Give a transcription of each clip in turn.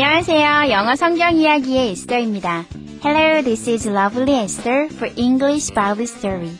안녕하세요. 영어 성경 이야기의 에스더입니다. Hello, this is Lovely Esther for English Bible Story.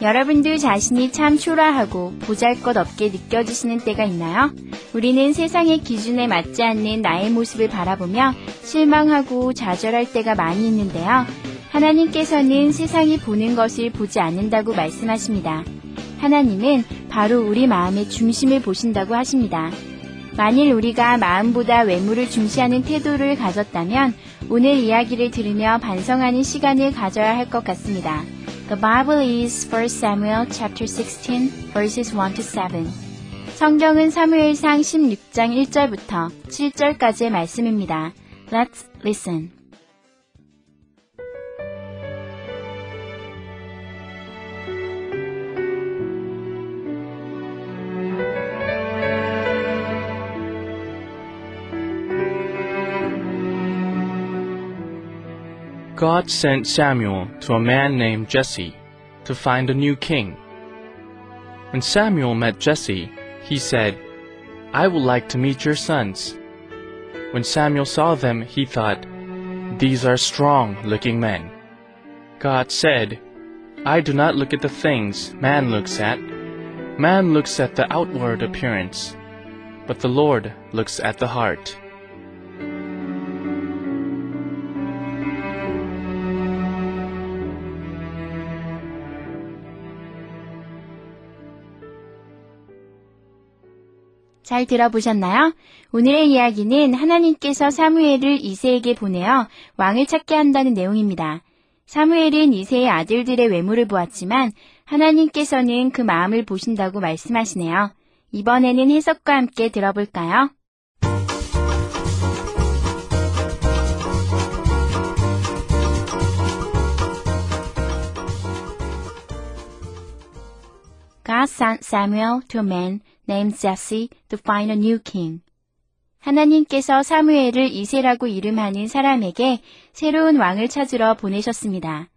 여러분들 자신이 참 초라하고 보잘것없게 느껴지시는 때가 있나요? 우리는 세상의 기준에 맞지 않는 나의 모습을 바라보며 실망하고 좌절할 때가 많이 있는데요. 하나님께서는 세상이 보는 것을 보지 않는다고 말씀하십니다. 하나님은 바로 우리 마음의 중심을 보신다고 하십니다. 만일 우리가 마음보다 외모를 중시하는 태도를 가졌다면 오늘 이야기를 들으며 반성하는 시간을 가져야 할 것 같습니다. The Bible is 1 Samuel chapter 16 verses 1 to 7. 성경은 사무엘상 16장 1절부터 7절까지의 말씀입니다. Let's listen. God sent Samuel to a man named Jesse to find a new king. When Samuel met Jesse, he said, I would like to meet your sons. When Samuel saw them, he thought, These are strong looking men. God said, I do not look at the things man looks at. Man looks at the outward appearance, but the Lord looks at the heart. 잘 들어보셨나요? 오늘의 이야기는 하나님께서 사무엘을 이세에게 보내어 왕을 찾게 한다는 내용입니다. 사무엘은 이세의 아들들의 외모를 보았지만 하나님께서는 그 마음을 보신다고 말씀하시네요. 이번에는 해석과 함께 들어볼까요? God sent Samuel to a man named Jesse to find a new king. 하나님께서 사무엘을 이세라고 이름하는 사람에게 새로운 왕을 찾으러 보내셨습니다.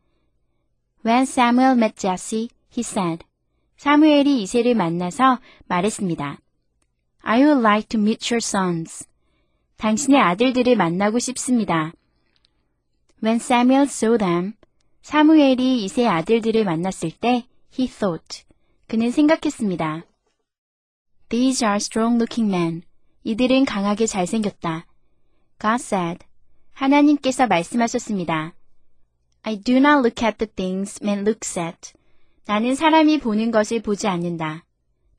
When Samuel met Jesse, he said, 사무엘이 이세를 만나서 말했습니다. I would like to meet your sons. 당신의 아들들을 만나고 싶습니다. When Samuel saw them, 사무엘이 이세 아들들을 만났을 때, he thought, 그는 생각했습니다. These are strong looking men. 이들은 강하게 잘생겼다. God said. 하나님께서 말씀하셨습니다. I do not look at the things man looks at. 나는 사람이 보는 것을 보지 않는다.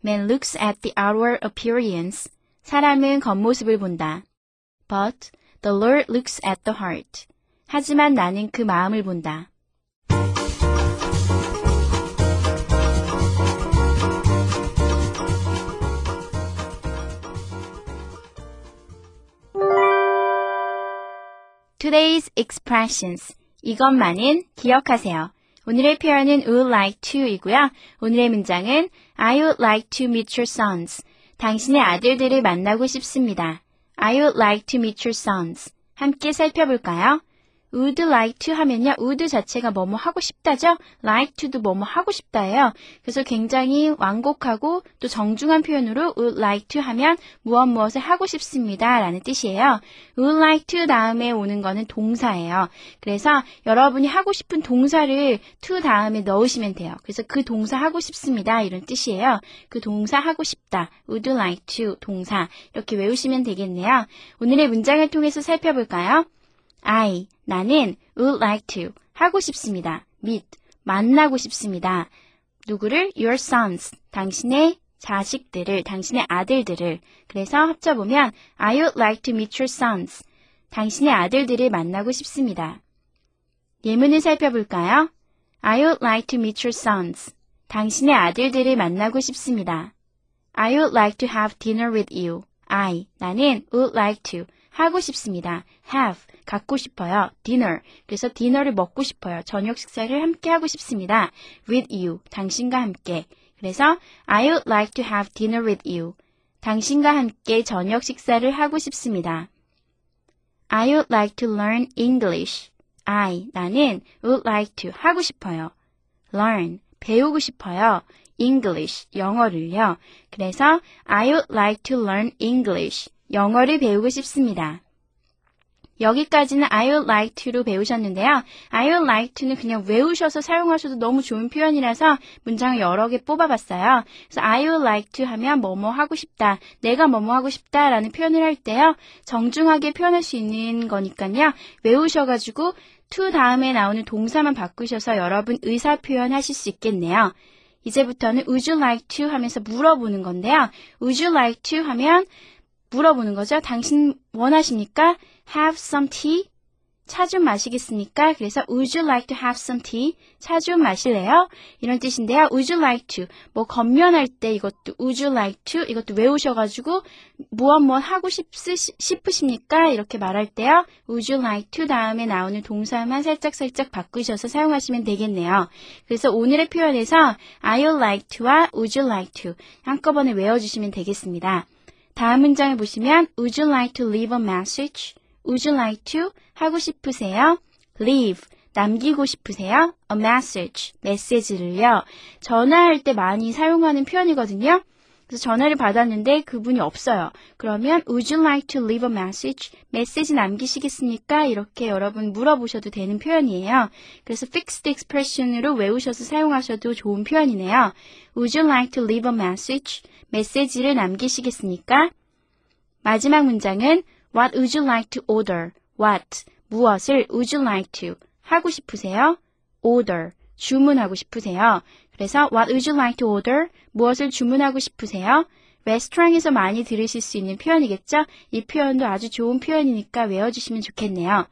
Man looks at the outward appearance. 사람은 겉모습을 본다. But the Lord looks at the heart. 하지만 나는 그 마음을 본다. Today's expressions. 이것만은 기억하세요. 오늘의 표현은 would like to이고요. 오늘의 문장은 I would like to meet your sons. 당신의 아들들을 만나고 싶습니다. I would like to meet your sons. 함께 살펴볼까요? Would like to 하면요. would 자체가 뭐뭐 하고 싶다죠? like to도 뭐뭐 하고 싶다예요. 그래서 굉장히 완곡하고 또 정중한 표현으로 would like to 하면 무엇 무엇을 하고 싶습니다. 라는 뜻이에요. would like to 다음에 오는 거는 동사예요. 그래서 여러분이 하고 싶은 동사를 to 다음에 넣으시면 돼요. 그래서 그 동사 하고 싶습니다. 이런 뜻이에요. 그 동사 하고 싶다. would like to 동사 이렇게 외우시면 되겠네요. 오늘의 문장을 통해서 살펴볼까요? I, 나는 would like to, 하고 싶습니다. meet, 만나고 싶습니다. 누구를? your sons, 당신의 자식들을, 당신의 아들들을. 그래서 합쳐 보면 I would like to meet your sons. 당신의 아들들을 만나고 싶습니다. 예문을 살펴볼까요? I would like to meet your sons. 당신의 아들들을 만나고 싶습니다. I would like to have dinner with you. I, 나는 would like to, 하고 싶습니다. have, 갖고 싶어요. dinner, 그래서 디너를 먹고 싶어요. 저녁 식사를 함께 하고 싶습니다. with you, 당신과 함께. 그래서 I would like to have dinner with you. 당신과 함께 저녁 식사를 하고 싶습니다. I would like to learn English. I, 나는 would like to, 하고 싶어요. learn, 배우고 싶어요. English, 영어를요. 그래서 I would like to learn English. 영어를 배우고 싶습니다. 여기까지는 I would like to로 배우셨는데요. I would like to는 그냥 외우셔서 사용하셔도 너무 좋은 표현이라서 문장을 여러 개 뽑아봤어요. 그래서 I would like to 하면 뭐뭐 하고 싶다, 내가 뭐뭐 하고 싶다라는 표현을 할 때요. 정중하게 표현할 수 있는 거니까요. 외우셔가지고 to 다음에 나오는 동사만 바꾸셔서 여러분 의사 표현하실 수 있겠네요. 이제부터는 would you like to 하면서 물어보는 건데요. would you like to 하면 물어보는 거죠. 당신 원하십니까? have some tea? 차 좀 마시겠습니까? 그래서 would you like to have some tea? 차 좀 마실래요? 이런 뜻인데요. would you like to 뭐 건면할 때 이것도 would you like to 이것도 외우셔가지고 무엇 무엇 하고 싶, 싶으십니까? 이렇게 말할 때요. would you like to 다음에 나오는 동사만 살짝 살짝 바꾸셔서 사용하시면 되겠네요. 그래서 오늘의 표현에서 I would like to와 would you like to 한꺼번에 외워주시면 되겠습니다. 다음 문장을 보시면 Would you like to leave a message? Would you like to 하고 싶으세요? Leave 남기고 싶으세요? A message 메시지를요. 전화할 때 많이 사용하는 표현이거든요. 그래서 전화를 받았는데 그분이 없어요. 그러면 Would you like to leave a message? 메시지 남기시겠습니까? 이렇게 여러분 물어보셔도 되는 표현이에요. 그래서 fixed expression으로 외우셔서 사용하셔도 좋은 표현이네요. Would you like to leave a message? 메시지를 남기시겠습니까? 마지막 문장은 What would you like to order? What, 무엇을 would you like to 하고 싶으세요? Order, 주문하고 싶으세요. 그래서 What would you like to order? 무엇을 주문하고 싶으세요? 레스토랑에서 많이 들으실 수 있는 표현이겠죠? 이 표현도 아주 좋은 표현이니까 외워주시면 좋겠네요.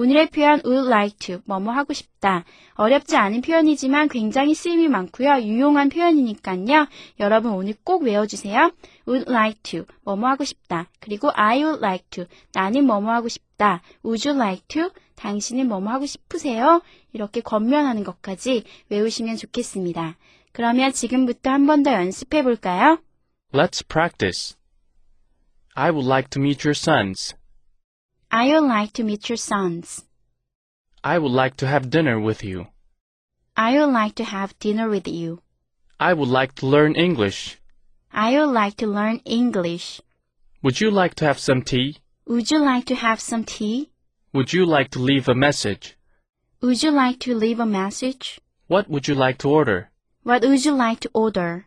오늘의 표현 would like to, 뭐뭐 하고 싶다. 어렵지 않은 표현이지만 굉장히 쓰임이 많고요. 유용한 표현이니까요. 여러분 오늘 꼭 외워주세요. would like to, 뭐뭐 하고 싶다. 그리고 I would like to, 나는 뭐뭐 하고 싶다. would you like to, 당신은 뭐뭐 하고 싶으세요? 이렇게 권면하는 것까지 외우시면 좋겠습니다. 그러면 지금부터 한 번 더 연습해 볼까요? Let's practice. I would like to meet your sons. I would like to meet your sons. I would like to have dinner with you. I would like to have dinner with you. I would like to learn English. I would like to learn English. Would you like to have some tea? Would you like to have some tea? Would you like to leave a message? Would you like to leave a message? What would you like to order? What would you like to order?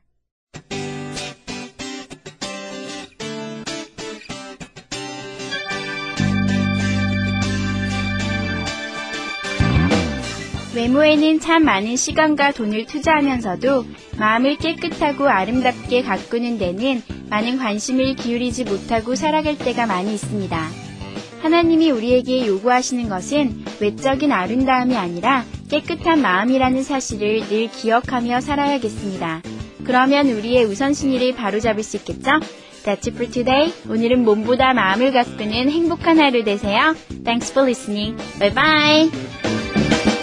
외모에는 참 많은 시간과 돈을 투자하면서도 마음을 깨끗하고 아름답게 가꾸는 데는 많은 관심을 기울이지 못하고 살아갈 때가 많이 있습니다. 하나님이 우리에게 요구하시는 것은 외적인 아름다움이 아니라 깨끗한 마음이라는 사실을 늘 기억하며 살아야겠습니다. 그러면 우리의 우선순위를 바로잡을 수 있겠죠? That's it for today. 오늘은 몸보다 마음을 가꾸는 행복한 하루 되세요. Thanks for listening. Bye bye.